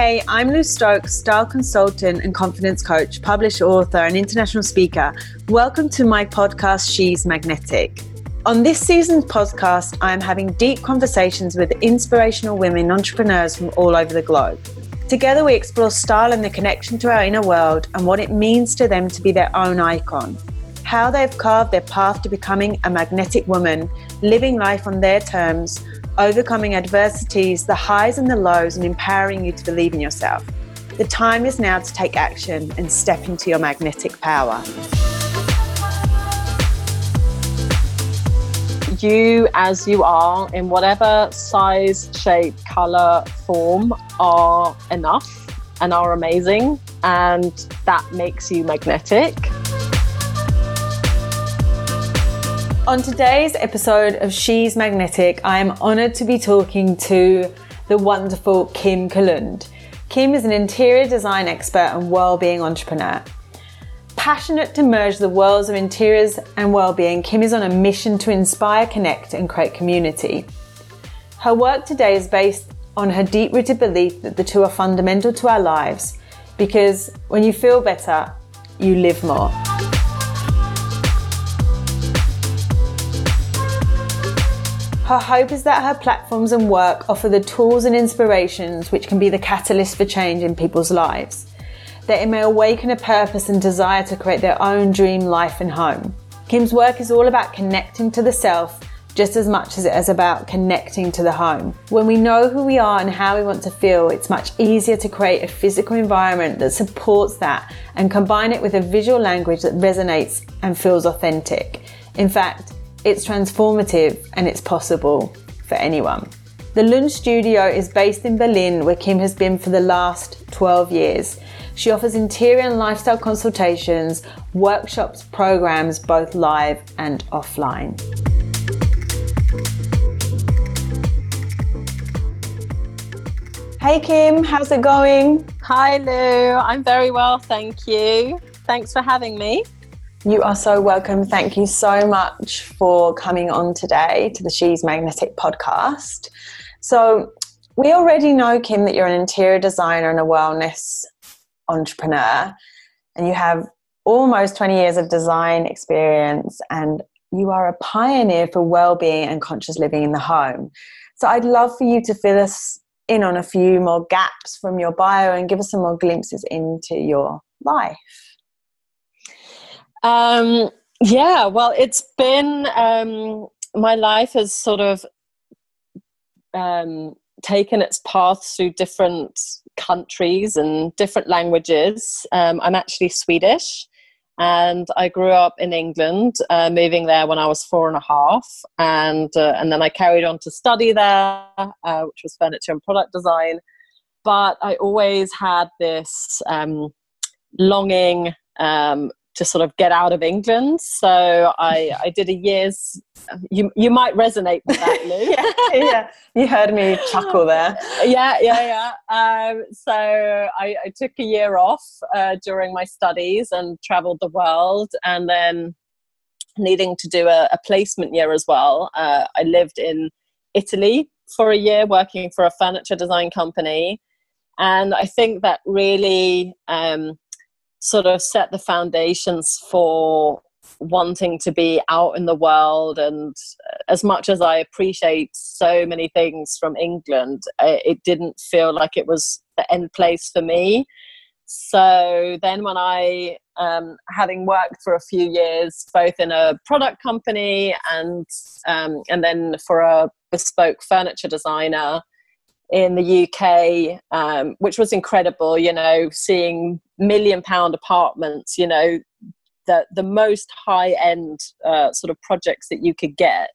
Hey, I'm Lou Stokes, style consultant and confidence coach, published author, and international speaker. Welcome to my podcast, She's Magnetic. On this season's podcast, I am having deep conversations with inspirational women entrepreneurs from all over the globe. Together, we explore style and the connection to our inner world and what it means to them to be their own icon. How they've carved their path to becoming a magnetic woman, living life on their terms, overcoming adversities, the highs and the lows, and empowering you to believe in yourself. The time is now to take action and step into your magnetic power. You, as you are, in whatever size, shape, color, form, are enough and are amazing, and that makes you magnetic. On today's episode of She's Magnetic, I am honoured to be talking to the wonderful Kim Klelund. Kim is an interior design expert and well-being entrepreneur. Passionate to merge the worlds of interiors and well-being, Kim is on a mission to inspire, connect, and create community. Her work today is based on her deep-rooted belief that the two are fundamental to our lives because when you feel better, you live more. Her hope is that her platforms and work offer the tools and inspirations which can be the catalyst for change in people's lives, that it may awaken a purpose and desire to create their own dream life and home. Kim's work is all about connecting to the self just as much as it is about connecting to the home. When we know who we are and how we want to feel, it's much easier to create a physical environment that supports that and combine it with a visual language that resonates and feels authentic. In fact, it's transformative and it's possible for anyone. The Lund studio is based in Berlin, where Kim has been for the last 12 years. She offers interior and lifestyle consultations, workshops, programs, both live and offline. Hey Kim, how's it going? Hi Lou, I'm very well, thank you. Thanks for having me. You are so welcome. Thank you so much for coming on today to the She's Magnetic podcast. So, we already know, Kim, that you're an interior designer and a wellness entrepreneur, and you have almost 20 years of design experience, and you are a pioneer for well-being and conscious living in the home. So, I'd love for you to fill us in on a few more gaps from your bio and give us some more glimpses into your life. Um, yeah, well, it's been um, my life has sort of um, taken its path through different countries and different languages. Um, I'm actually Swedish, and I grew up in England, uh, moving there when I was four and a half, and uh, and then I carried on to study there, uh, which was furniture and product design. But I always had this um, longing um, to sort of get out of England. So I, I did a year's. You you might resonate with that, Lou. yeah, yeah, you heard me chuckle there. yeah, yeah, yeah. Um, so I, I, took a year off uh, during my studies and travelled the world, and then needing to do a, a placement year as well. Uh, I lived in Italy for a year, working for a furniture design company, and I think that really. Um, sort of set the foundations for wanting to be out in the world. And as much as i appreciate so many things from england it didn't feel like it was the end place for me. So then when i um, having worked for a few years both in a product company and um, and then for a bespoke furniture designer in the UK, um, which was incredible. You know, seeing million pound apartments. You know, the the most high end uh, sort of projects that you could get.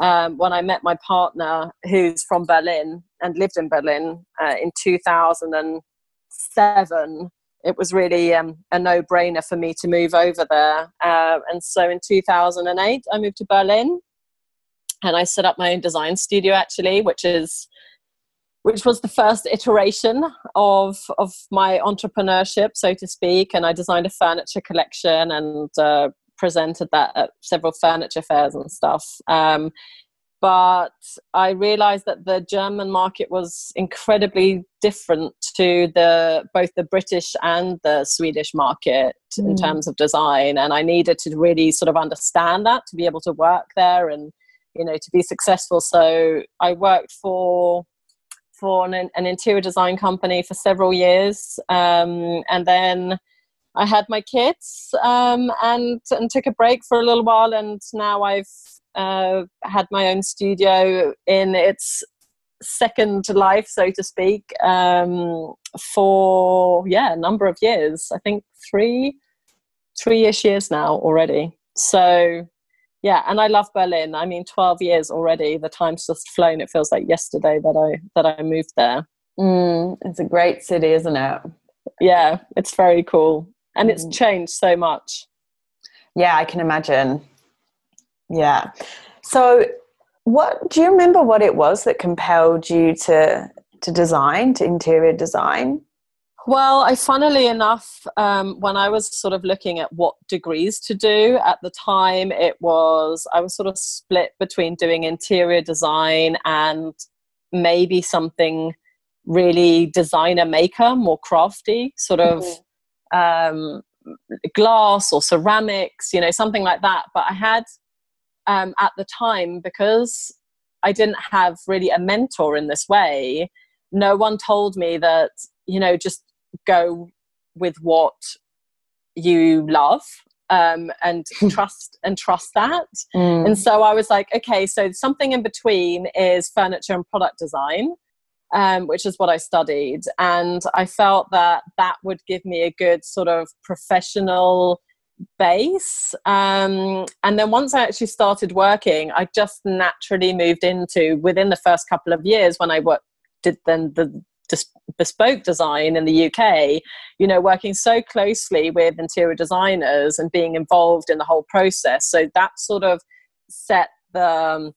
Um, when I met my partner, who's from Berlin and lived in Berlin uh, in 2007, it was really um, a no brainer for me to move over there. Uh, and so in 2008, I moved to Berlin and I set up my own design studio actually, which is which was the first iteration of of my entrepreneurship, so to speak. And I designed a furniture collection and uh, presented that at several furniture fairs and stuff. Um, but I realized that the German market was incredibly different to the both the British and the Swedish market mm. in terms of design, and I needed to really sort of understand that to be able to work there and you know to be successful. So I worked for for an, an interior design company for several years, um, and then. I had my kids um, and and took a break for a little while, and now I've uh, had my own studio in its second life, so to speak, um, for yeah a number of years. I think three, three-ish years now already. So yeah, and I love Berlin. I mean, twelve years already. The time's just flown. It feels like yesterday that I that I moved there. Mm, it's a great city, isn't it? Yeah, it's very cool, and mm. it's changed so much. Yeah, I can imagine. Yeah. So, what do you remember what it was that compelled you to to design, to interior design? Well, I funnily enough, um, when I was sort of looking at what degrees to do at the time, it was I was sort of split between doing interior design and maybe something really designer maker, more crafty, sort of mm-hmm. um, glass or ceramics, you know, something like that. But I had um, at the time because I didn't have really a mentor in this way. No one told me that, you know, just go with what you love um, and trust and trust that. Mm. And so I was like, okay, so something in between is furniture and product design, um, which is what I studied, and I felt that that would give me a good sort of professional base. Um, and then once I actually started working, I just naturally moved into within the first couple of years when I worked did then the bespoke design in the UK, you know, working so closely with interior designers and being involved in the whole process. So that sort of set the um,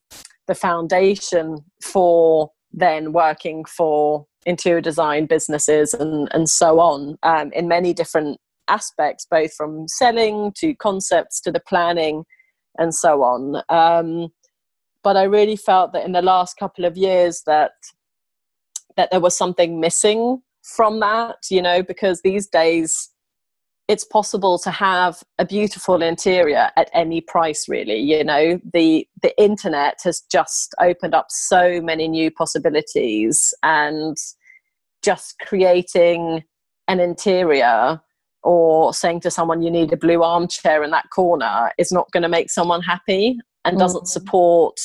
the foundation for then working for interior design businesses and and so on um, in many different aspects, both from selling to concepts to the planning and so on. Um, but I really felt that in the last couple of years that that there was something missing from that, you know, because these days it's possible to have a beautiful interior at any price really you know the the internet has just opened up so many new possibilities and just creating an interior or saying to someone you need a blue armchair in that corner is not going to make someone happy and doesn't mm. support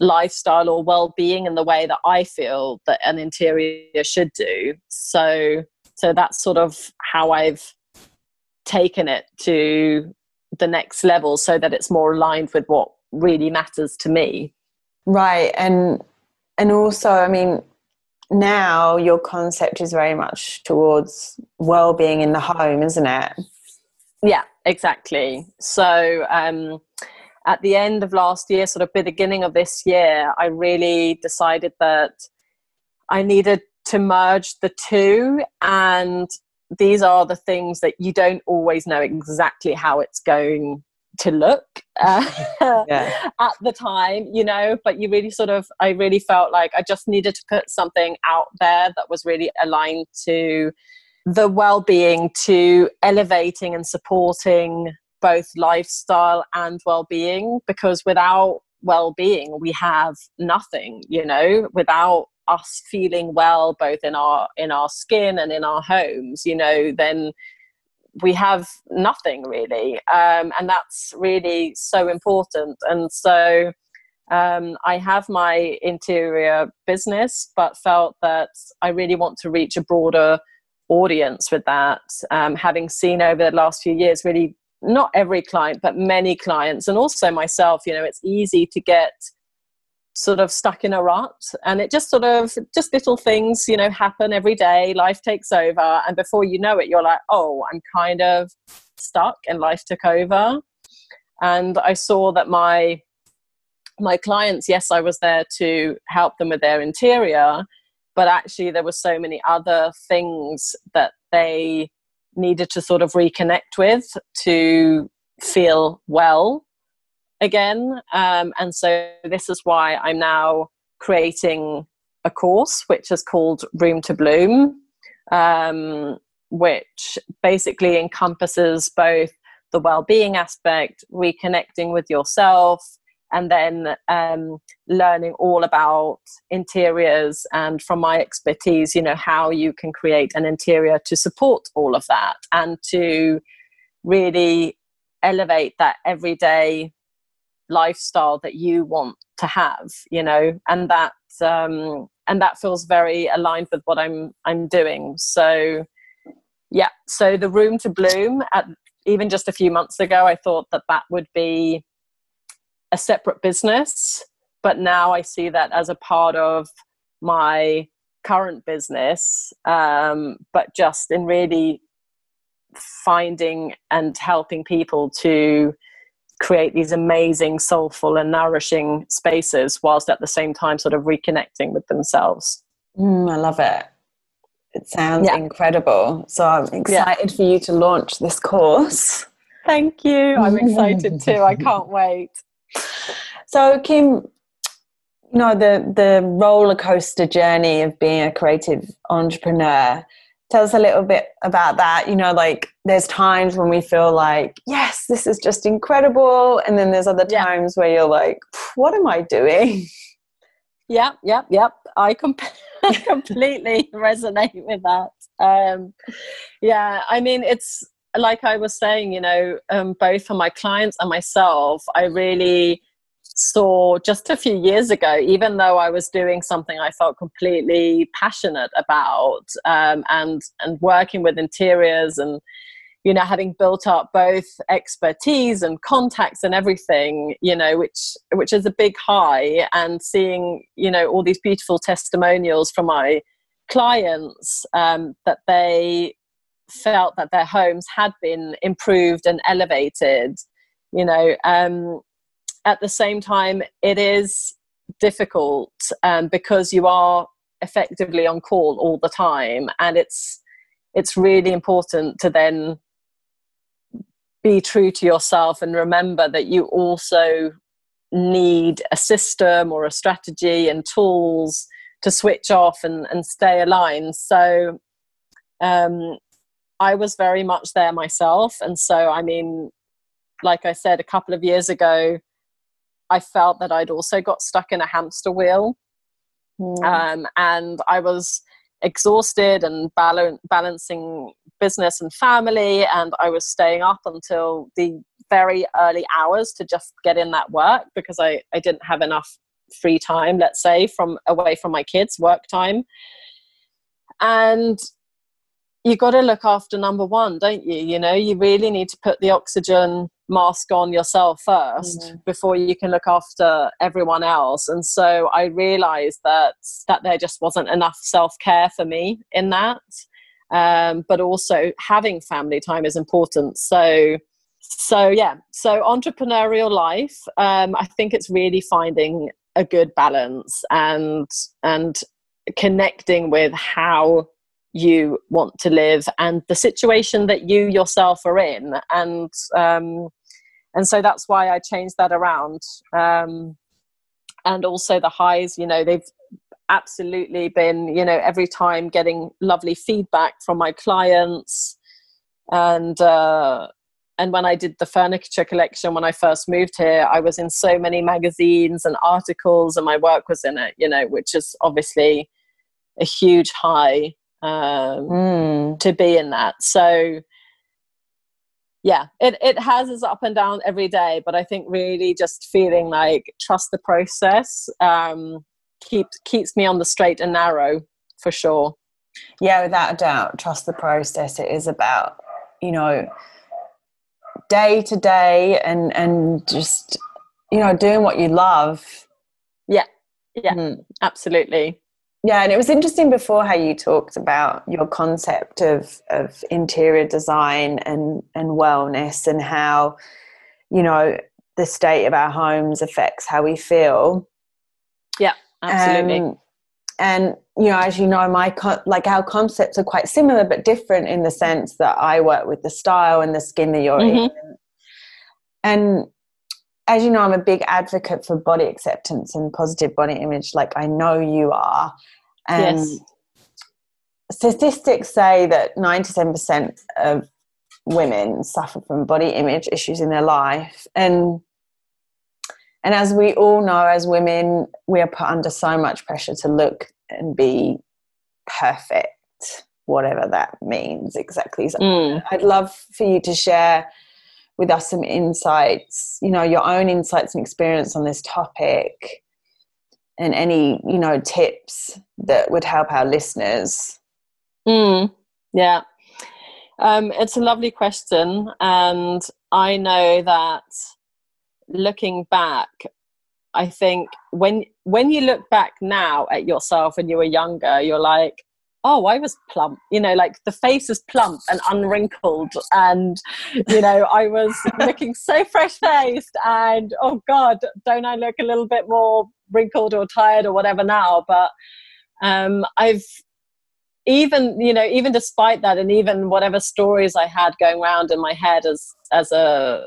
lifestyle or well-being in the way that I feel that an interior should do. So so that's sort of how I've taken it to the next level so that it's more aligned with what really matters to me. Right. And and also I mean now your concept is very much towards well-being in the home isn't it yeah exactly so um, at the end of last year sort of beginning of this year i really decided that i needed to merge the two and these are the things that you don't always know exactly how it's going to look uh, yeah. at the time, you know, but you really sort of, I really felt like I just needed to put something out there that was really aligned to the well being, to elevating and supporting both lifestyle and well being, because without well being, we have nothing, you know, without us feeling well both in our in our skin and in our homes you know then we have nothing really. Um, and that's really so important. And so um, i have my interior business but felt that i really want to reach a broader audience with that. Um, having seen over the last few years really not every client but many clients. And also myself you know it's easy to get sort of stuck in a rut and it just sort of just little things you know happen every day life takes over and before you know it you're like oh i'm kind of stuck and life took over. And i saw that my my clients yes i was there to help them with their interior but actually there were so many other things that they needed to sort of reconnect with to feel well again. Um, and so this is why I'm now creating a course which is called Room to Bloom, um, which basically encompasses both the well-being aspect, reconnecting with yourself, and then um, learning all about interiors and from my expertise you know how you can create an interior to support all of that and to really elevate that everyday lifestyle that you want to have you know and that um, and that feels very aligned with what i'm i'm doing. So yeah so the room to bloom at even just a few months ago i thought that that would be a separate business, but now I see that as a part of my current business, um, but just in really finding and helping people to create these amazing, soulful, and nourishing spaces, whilst at the same time sort of reconnecting with themselves. Mm, I love it. It sounds yeah. incredible. So I'm excited yeah. for you to launch this course. Thank you. I'm excited too. I can't wait. So, Kim, you know the the roller coaster journey of being a creative entrepreneur. Tell us a little bit about that. You know, like there's times when we feel like, yes, this is just incredible, and then there's other times yeah. where you're like, what am I doing? Yep, yep, yep. I com- completely resonate with that. Um, yeah, I mean, it's like I was saying, you know, um, both for my clients and myself, I really saw just a few years ago, even though I was doing something I felt completely passionate about, um, and and working with interiors and you know having built up both expertise and contacts and everything you know which which is a big high and seeing you know all these beautiful testimonials from my clients um, that they felt that their homes had been improved and elevated you know um, at the same time it is difficult um, because you are effectively on call all the time and it's it's really important to then be true to yourself and remember that you also need a system or a strategy and tools to switch off and, and stay aligned. So um, I was very much there myself. And so, I mean, like I said, a couple of years ago, I felt that I'd also got stuck in a hamster wheel. Mm. Um, and I was exhausted and balancing business and family. And I was staying up until the very early hours to just get in that work because I, I didn't have enough free time, let's say, from away from my kids' work time. And you got to look after number one, don't you? You know, you really need to put the oxygen mask on yourself 1st mm-hmm. before you can look after everyone else. And so I realized that that there just wasn't enough self care for me in that. Um, but also having family time is important. So so yeah so entrepreneurial life um, i think it's really finding a good balance and and connecting with how you want to live and the situation that you yourself are in. And um, and so that's why i changed that around. Um, and also the highs you know they've absolutely been you know every time getting lovely feedback from my clients. And uh, and when I did the furniture collection when I first moved here, I was in so many magazines and articles, and my work was in it. You know, which is obviously a huge high um, mm. to be in that. So yeah, it, it has its up and down every day, but I think really just feeling like trust the process um, keeps keeps me on the straight and narrow for sure. Yeah, without a doubt, trust the process. It is about you know day to day and and just you know doing what you love. Yeah, yeah, mm. absolutely yeah and it was interesting before how you talked about your concept of of interior design and and wellness and how you know the state of our homes affects how we feel. Yeah absolutely. Um, and you know as you know my co- like our concepts are quite similar but different in the sense that i work with the style and the skin that you're mm-hmm. in. And as you know, I'm a big advocate for body acceptance and positive body image, like I know you are. And yes. statistics say that 97% of women suffer from body image issues in their life. And and as we all know, as women, we are put under so much pressure to look and be perfect, whatever that means exactly. So mm. I'd love for you to share with us some insights, you know, your own insights and experience on this topic and any, you know, tips that would help our listeners. Mm, yeah. Um, it's a lovely question. And I know that looking back, I think when when you look back now at yourself when you were younger, you're like, oh, I was plump. You know, like the face is plump and unwrinkled, and you know, I was looking so fresh faced, and oh God, don't I look a little bit more wrinkled or tired or whatever now? But um, I've even you know even despite that and even whatever stories i had going around in my head as as a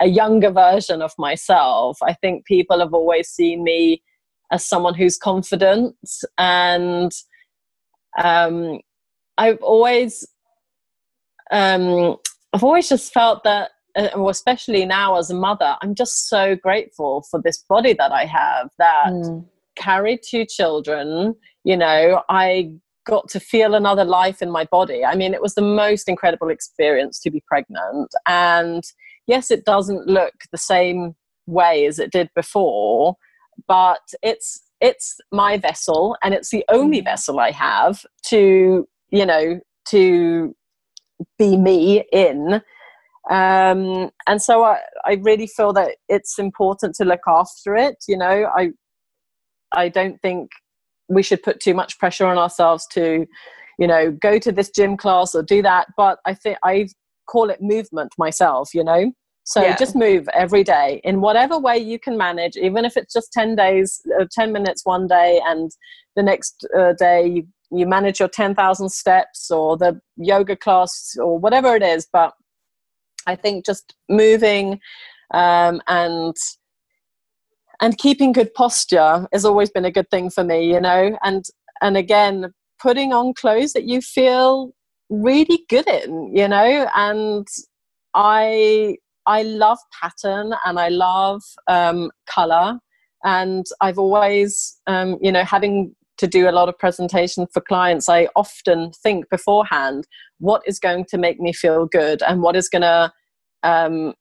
a younger version of myself i think people have always seen me as someone who's confident and um, i've always um, i've always just felt that uh, especially now as a mother i'm just so grateful for this body that i have that mm. carried two children you know i got to feel another life in my body. I mean, it was the most incredible experience to be pregnant. And yes, it doesn't look the same way as it did before, but it's it's my vessel and it's the only mm. vessel I have to, you know, to be me in. Um, and so I, I really feel that it's important to look after it. You know, I I don't think we should put too much pressure on ourselves to you know go to this gym class or do that but i think i call it movement myself you know so yeah. just move every day in whatever way you can manage even if it's just 10 days uh, 10 minutes one day and the next uh, day you, you manage your 10,000 steps or the yoga class or whatever it is. But i think just moving um, and and keeping good posture has always been a good thing for me you know? And and again putting on clothes that you feel really good in you know? And i i love pattern and i love um, color and i've always um, you know having to do a lot of presentation for clients i often think beforehand what is going to make me feel good and what is going to um,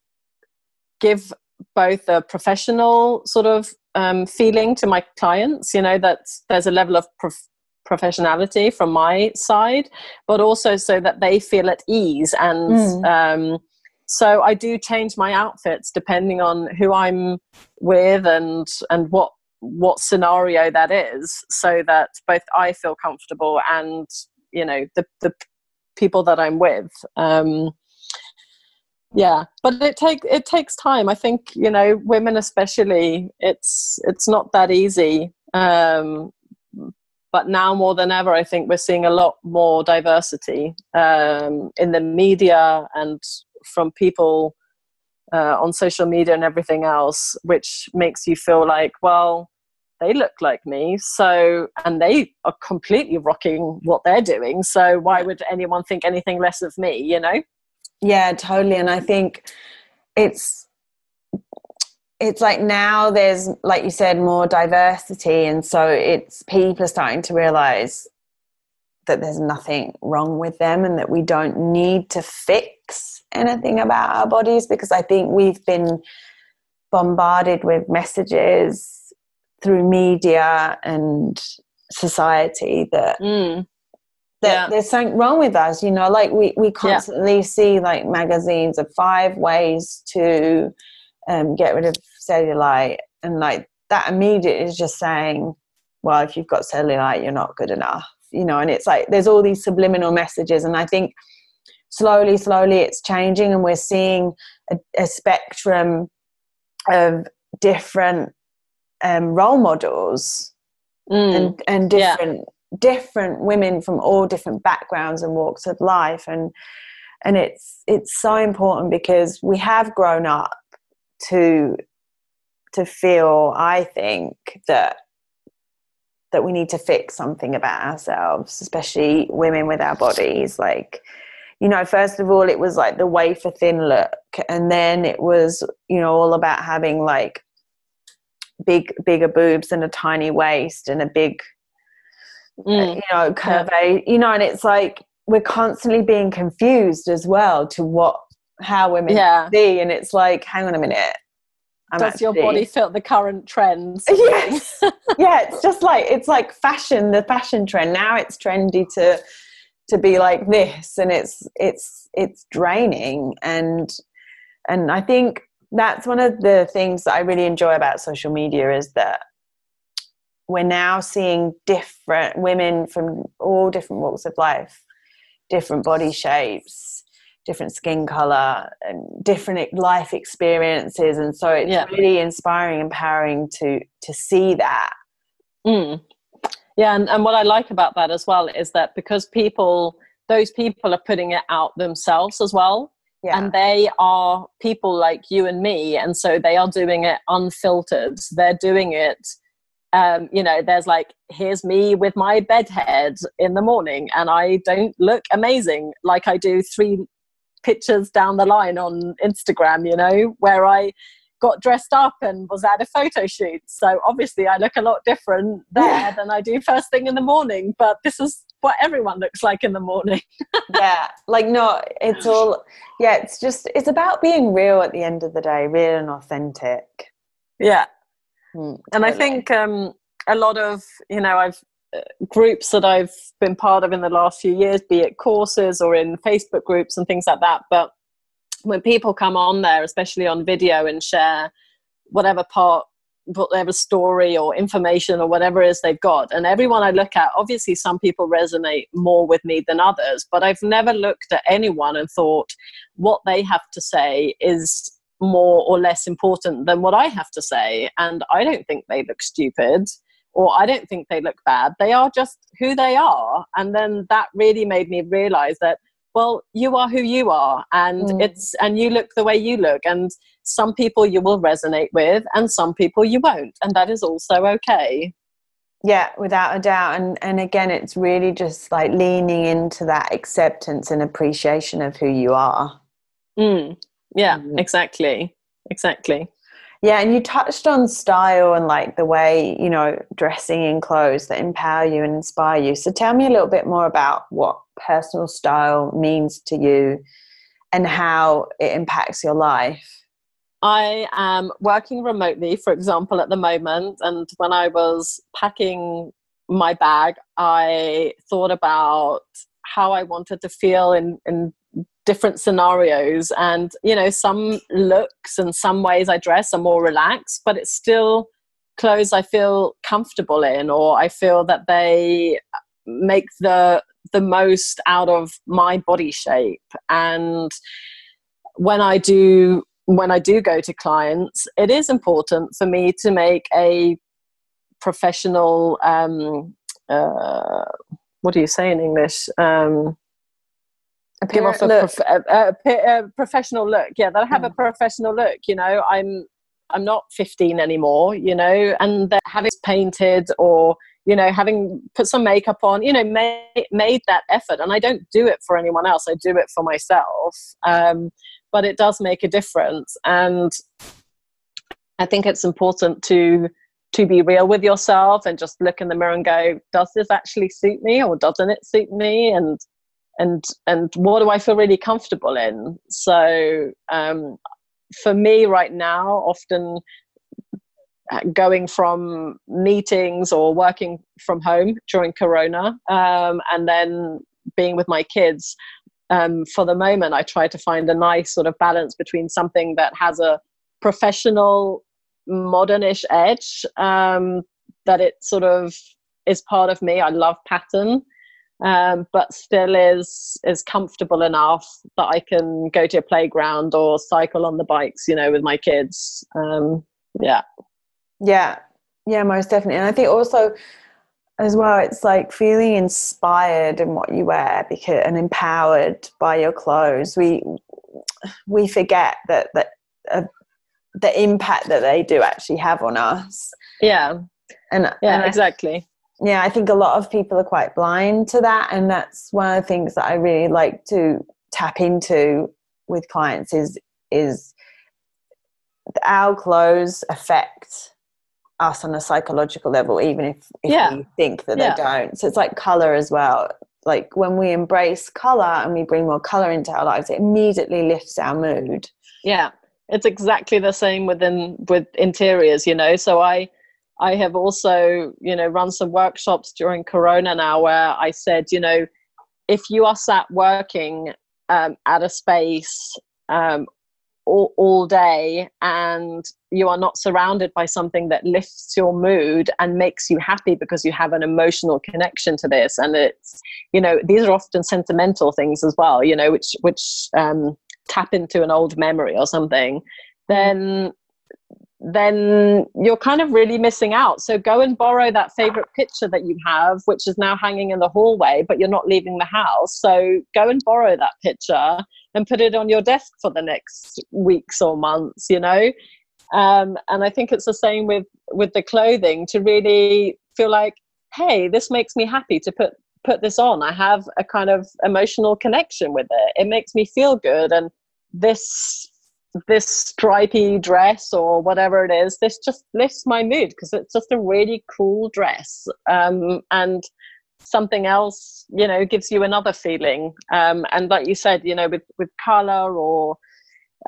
give both a professional sort of um, feeling to my clients, you know, that there's a level of prof- professionality from my side, but also so that they feel at ease. And mm. So I do change my outfits depending on who I'm with and and what what scenario that is, so that both I feel comfortable and you know the the people that I'm with. Um, yeah but it take it takes time i think you know women especially it's it's not that easy um, but now more than ever i think we're seeing a lot more diversity um, in the media and from people uh, on social media and everything else which makes you feel like well they look like me. So and they are completely rocking what they're doing. So why would anyone think anything less of me you know? Yeah, totally. And I think it's it's like now there's like you said more diversity. And so it's people are starting to realize that there's nothing wrong with them and that we don't need to fix anything about our bodies because I think we've been bombarded with messages through media and society that mm that yeah. there's something wrong with us you know like we, we constantly yeah. see like magazines of five ways to um, get rid of cellulite and like that immediate is just saying well if you've got cellulite you're not good enough you know and it's like there's all these subliminal messages and i think slowly slowly it's changing and we're seeing a, a spectrum of different um, role models mm. and, and different different women from all different backgrounds and walks of life and and it's it's so important because we have grown up to to feel, I think, that that we need to fix something about ourselves, especially women with our bodies. Like, you know, first of all, it was like the wafer thin look, and then it was, you know, all about having like big, bigger boobs and a tiny waist and a big, mm. you know, curve. Yeah. You know, and it's like we're constantly being confused as well to what how women yeah. see, and it's like, hang on a minute. I'm Does actually, your body fit the current trends? Yes. yeah, it's just like it's like fashion, the fashion trend. Now it's trendy to to be like this and it's it's it's draining and and I think that's one of the things that I really enjoy about social media is that we're now seeing different women from all different walks of life, different body shapes, different skin color, and different life experiences, and so it's yeah. really inspiring, empowering to to see that. Mm. Yeah, and, and what I like about that as well is that because people, those people are putting it out themselves as well. Yeah. And they are people like you and me. And so they are doing it unfiltered. They're doing it, um, you know, there's like, here's me with my bedhead in the morning, and I don't look amazing like I do three pictures down the line on Instagram, you know, where I got dressed up and was at a photo shoot. So obviously, I look a lot different there yeah. than I do first thing in the morning. But this is what everyone looks like in the morning. yeah, like no, it's all. Yeah, it's just it's about being real at the end of the day, real and authentic. Yeah, mm, and I think um, a lot of you know I've groups that I've been part of in the last few years, be it courses or in Facebook groups and things like that, but when people come on there, especially on video, and share whatever part, whatever story or information or whatever it is they've got, and everyone I look at, obviously some people resonate more with me than others, but I've never looked at anyone and thought what they have to say is more or less important than what I have to say. And I don't think they look stupid or I don't think they look bad. They are just who they are. And then that really made me realize that well you are who you are and mm. it's and you look the way you look and some people you will resonate with and some people you won't and that is also okay yeah without a doubt and and again it's really just like leaning into that acceptance and appreciation of who you are mm. yeah mm. exactly exactly yeah, and you touched on style and like the way, you know, dressing in clothes that empower you and inspire you. So tell me a little bit more about what personal style means to you and how it impacts your life. I am working remotely, for example, at the moment. And when I was packing my bag, I thought about how I wanted to feel in, in different scenarios. And you know some looks and some ways i dress are more relaxed but it's still clothes i feel comfortable in or i feel that they make the the most out of my body shape. And when i do when i do go to clients it is important for me to make a professional um uh, what do you say in english? Um give off a, prof- a, a, a, professional look. Yeah, that I have a mm. professional look. You know, I'm I'm not 15 anymore. You know, and having painted or you know having put some makeup on, you know, made made that effort. And I don't do it for anyone else. I do it for myself. Um, but it does make a difference, and I think it's important to to be real with yourself and just look in the mirror and go, does this actually suit me or doesn't it suit me? And and and what do I feel really comfortable in? So um, for me right now, often uh, going from meetings or working from home during Corona, um, and then being with my kids. Um, for the moment, I try to find a nice sort of balance between something that has a professional, modernish edge, um, that it sort of is part of me. I love pattern, um, but still is is comfortable enough that I can go to a playground or cycle on the bikes, you know, with my kids. Um, yeah, yeah, yeah, most definitely. And I think also as well, it's like feeling inspired in what you wear because and empowered by your clothes. We we forget that that. Uh, the impact that they do actually have on us. Yeah. And yeah, and exactly. Yeah, I think a lot of people are quite blind to that, and that's one of the things that I really like to tap into with clients is is our clothes affect us on a psychological level, even if, if Yeah. we think that Yeah. they don't. So it's like color as well. Like when we embrace color and we bring more color into our lives, it immediately lifts our mood. Yeah, it's exactly the same within with interiors. You know, so I I have also you know run some workshops during Corona now where I said you know if you are sat working um, at a space um, all, all day and you are not surrounded by something that lifts your mood and makes you happy because you have an emotional connection to this and it's you know these are often sentimental things as well you know which which um, tap into an old memory or something then then you're kind of really missing out. So go and borrow that favorite picture that you have which is now hanging in the hallway but you're not leaving the house. So go and borrow that picture and put it on your desk for the next weeks or months you know? Um, and i think it's the same with with the clothing to really feel like hey this makes me happy to put put this on. I have a kind of emotional connection with it. It makes me feel good. And this this stripy dress or whatever it is this just lifts my mood because it's just a really cool dress um, and something else you know gives you another feeling um, and like you said you know with with color or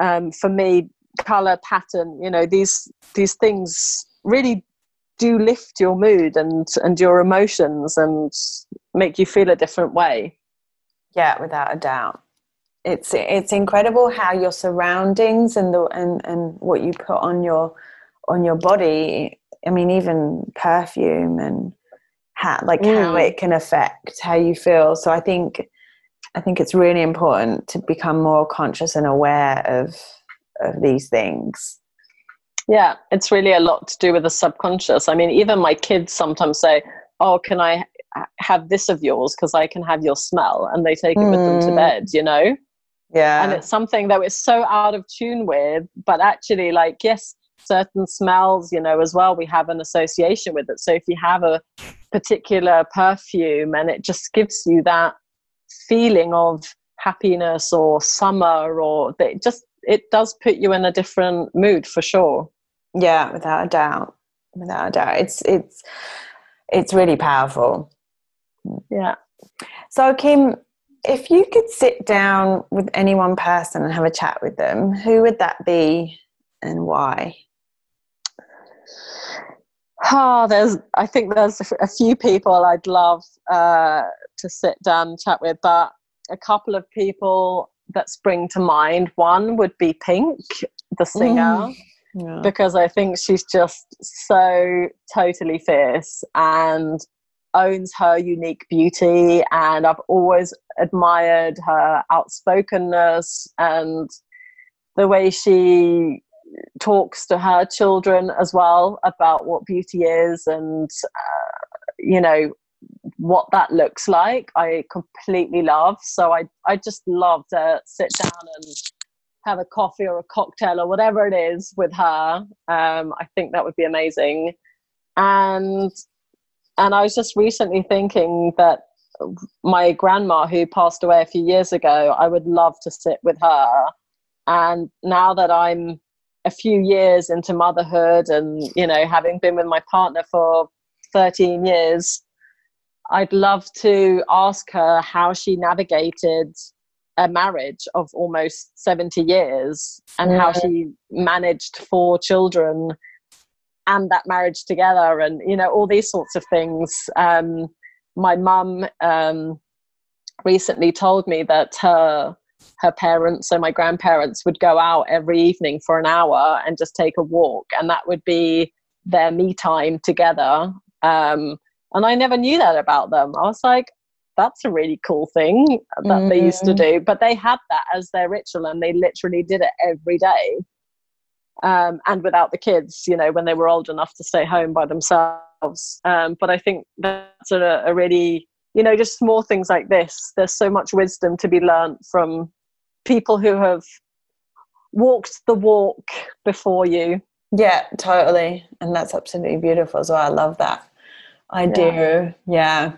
um, for me color pattern you know these these things really do lift your mood and and your emotions and make you feel a different way Yeah, without a doubt. It's it's incredible how your surroundings and the and, and what you put on your on your body. I mean, even perfume and how like how Mm. it can affect how you feel. So I think I think it's really important to become more conscious and aware of of these things. Yeah, it's really a lot to do with the subconscious. I mean, even my kids sometimes say, "Oh, can I have this of yours because I can have your smell?" and they take it with them to Mm. bed, you know? Yeah. And it's something that we're so out of tune with, but actually like yes, certain smells, you know, as well, we have an association with it. So if you have a particular perfume and it just gives you that feeling of happiness or summer or it just it does put you in a different mood for sure. Yeah, without a doubt. Without a doubt. It's it's it's really powerful. Yeah. So Kim, if you could sit down with any one person and have a chat with them, who would that be and why? Oh, there's. I think there's a few people I'd love uh, to sit down and chat with, but a couple of people that spring to mind. One would be Pink, the singer, Yeah. because I think she's just so totally fierce and owns her unique beauty. And I've always admired her outspokenness and the way she talks to her children as well about what beauty is and uh, you know what that looks like i completely love. So i i just love to sit down and have a coffee or a cocktail or whatever it is with her. Um, i think that would be amazing. And and i was just recently thinking that my grandma who passed away a few years ago i would love to sit with her. And now that i'm a few years into motherhood and you know having been with my partner for 13 years i'd love to ask her how she navigated a marriage of almost 70 years and how she managed four children and that marriage together and you know all these sorts of things. Um, my mum um, recently told me that her her parents so my grandparents would go out every evening for an hour and just take a walk and that would be their me time together. Um, and i never knew that about them. I was like that's a really cool thing that they used to do. But they had that as their ritual and they literally did it every day um, and without the kids you know when they were old enough to stay home by themselves um, but i think that's a, a really you know just small things like this there's so much wisdom to be learnt from people who have walked the walk before you. Yeah, totally. And that's absolutely beautiful as well. I love that. I yeah. do. Yeah.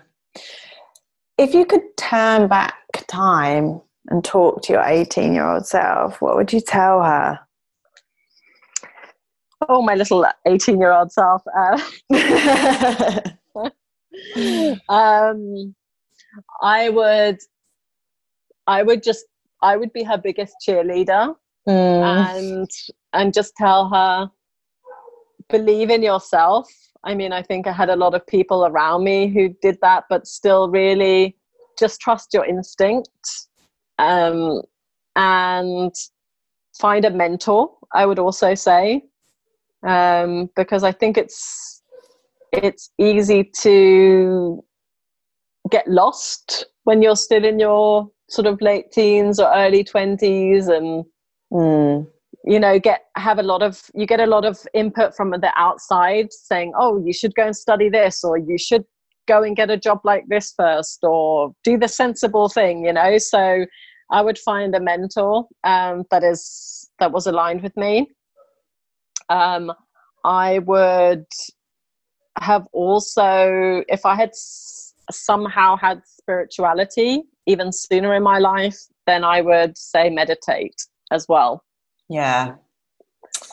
If you could turn back time and talk to your 18 year old self, what would you tell her? Oh, my little 18 year old self. Uh, um, I would, I would just, I would be her biggest cheerleader mm. and, and just tell her, believe in yourself. I mean, I think I had a lot of people around me who did that, but still really just trust your instinct um, and find a mentor. I would also say um, because I think it's it's easy to get lost when you're still in your sort of late teens or early 20s and mm. you know get have a lot of you get a lot of input from the outside saying oh you should go and study this or you should go and get a job like this first or do the sensible thing you know so i would find a mentor um, that is that was aligned with me um, i would have also if i had s- somehow had spirituality even sooner in my life then i would say meditate as well yeah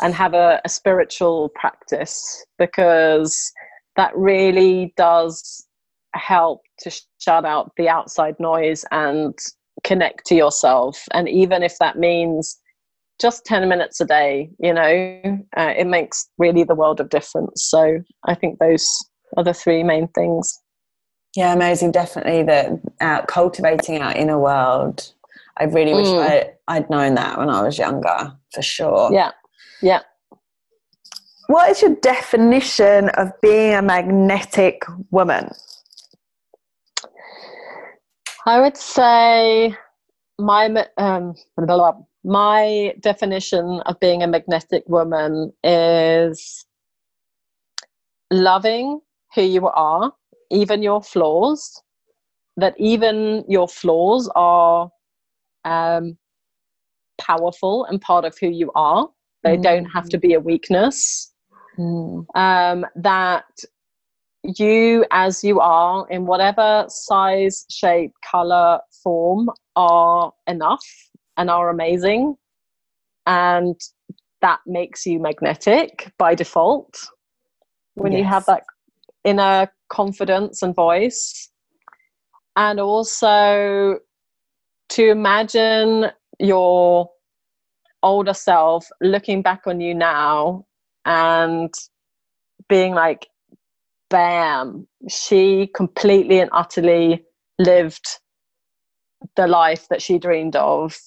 and have a, a spiritual practice because that really does help to shut out the outside noise and connect to yourself. And even if that means just 10 minutes a day, you know, uh, it makes really the world of difference. So I think those are the three main things. Yeah, amazing. Definitely that uh, cultivating our inner world. I really wish mm. I, I'd known that when I was younger, for sure. Yeah, yeah. What is your definition of being a magnetic woman? I would say my um, my definition of being a magnetic woman is loving who you are, even your flaws. That even your flaws are um, powerful and part of who you are. They mm. don't have to be a weakness. Mm. Um, that you as you are in whatever size, shape, color, form are enough and are amazing. And that makes you magnetic by default when yes. you have that inner confidence and voice. And also to imagine your older self looking back on you now and being like, bam, she completely and utterly lived the life that she dreamed of.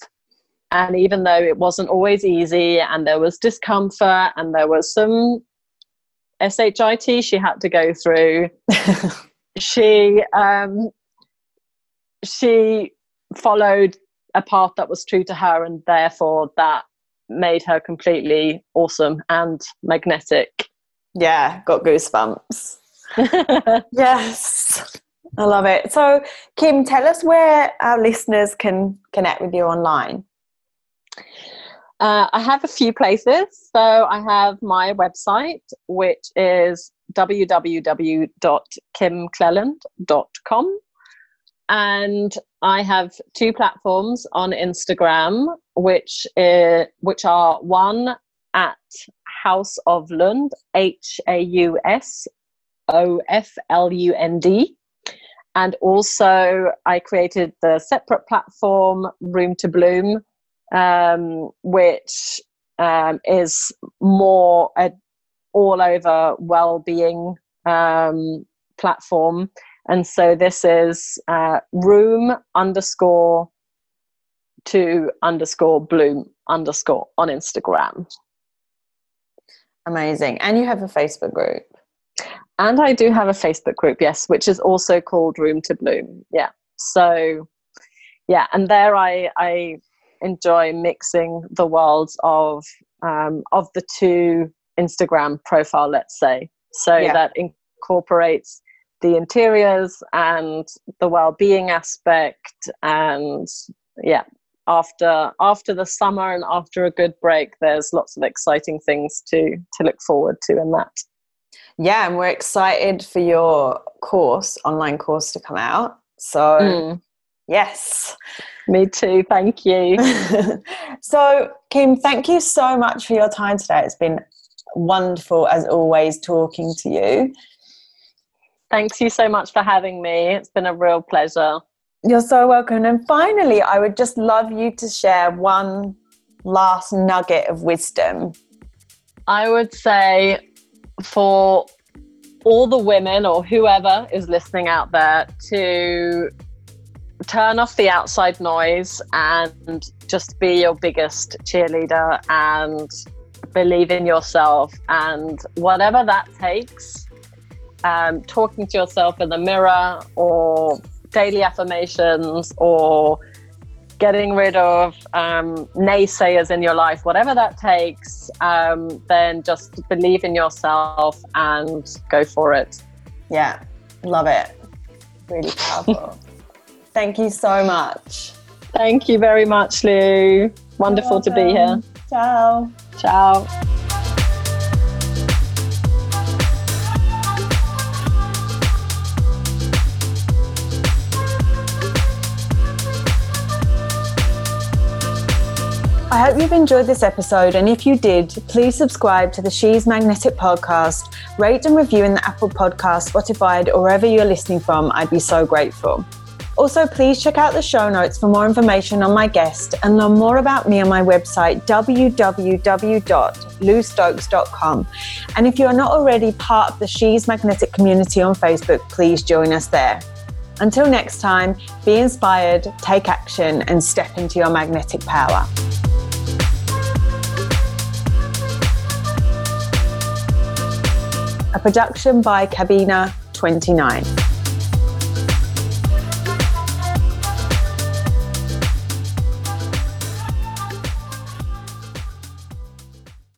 And even though it wasn't always easy and there was discomfort and there was some SHIT she had to go through, she um, she followed a path that was true to her and therefore that made her completely awesome and magnetic. Yeah, got goosebumps. yes. I love it. So, Kim, tell us where our listeners can connect with you online. Uh, I have a few places. So, I have my website, which is www.kimklelund.com. And I have two platforms on Instagram, which, is, which are one at House of Lund, H A U S O F L U N D. And also, I created the separate platform, Room to Bloom, um, which um, is more a all over well being um, platform. And so, this is uh, room underscore to underscore bloom underscore on Instagram. Amazing. And you have a Facebook group. And I do have a Facebook group, yes, which is also called Room to Bloom. Yeah. So, yeah, and there I I enjoy mixing the worlds of um, of the two Instagram profile, let's say, so yeah. that incorporates the interiors and the well-being aspect, and yeah, after after the summer and after a good break, there's lots of exciting things to to look forward to in that. Yeah, and we're excited for your course, online course to come out. So, mm. Yes. Me too. Thank you. so, Kim, thank you so much for your time today. It's been wonderful, as always, talking to you. Thanks you so much for having me. It's been a real pleasure. You're so welcome. And finally, I would just love you to share one last nugget of wisdom. I would say for all the women or whoever is listening out there to turn off the outside noise and just be your biggest cheerleader and believe in yourself and whatever that takes um, talking to yourself in the mirror or daily affirmations or getting rid of um, naysayers in your life, whatever that takes, um, then just believe in yourself and go for it. Yeah, love it. Really powerful. Thank you so much. Thank you very much, Lou. Wonderful to be here. Ciao. Ciao. I hope you've enjoyed this episode, and if you did, please subscribe to the She's Magnetic podcast, rate and review in the Apple Podcast, Spotify, or wherever you're listening from. I'd be so grateful. Also, please check out the show notes for more information on my guest and learn more about me on my website, www.loustokes.com. And if you are not already part of the She's Magnetic community on Facebook, please join us there. Until next time, be inspired, take action, and step into your magnetic power. a production by Cabina 29.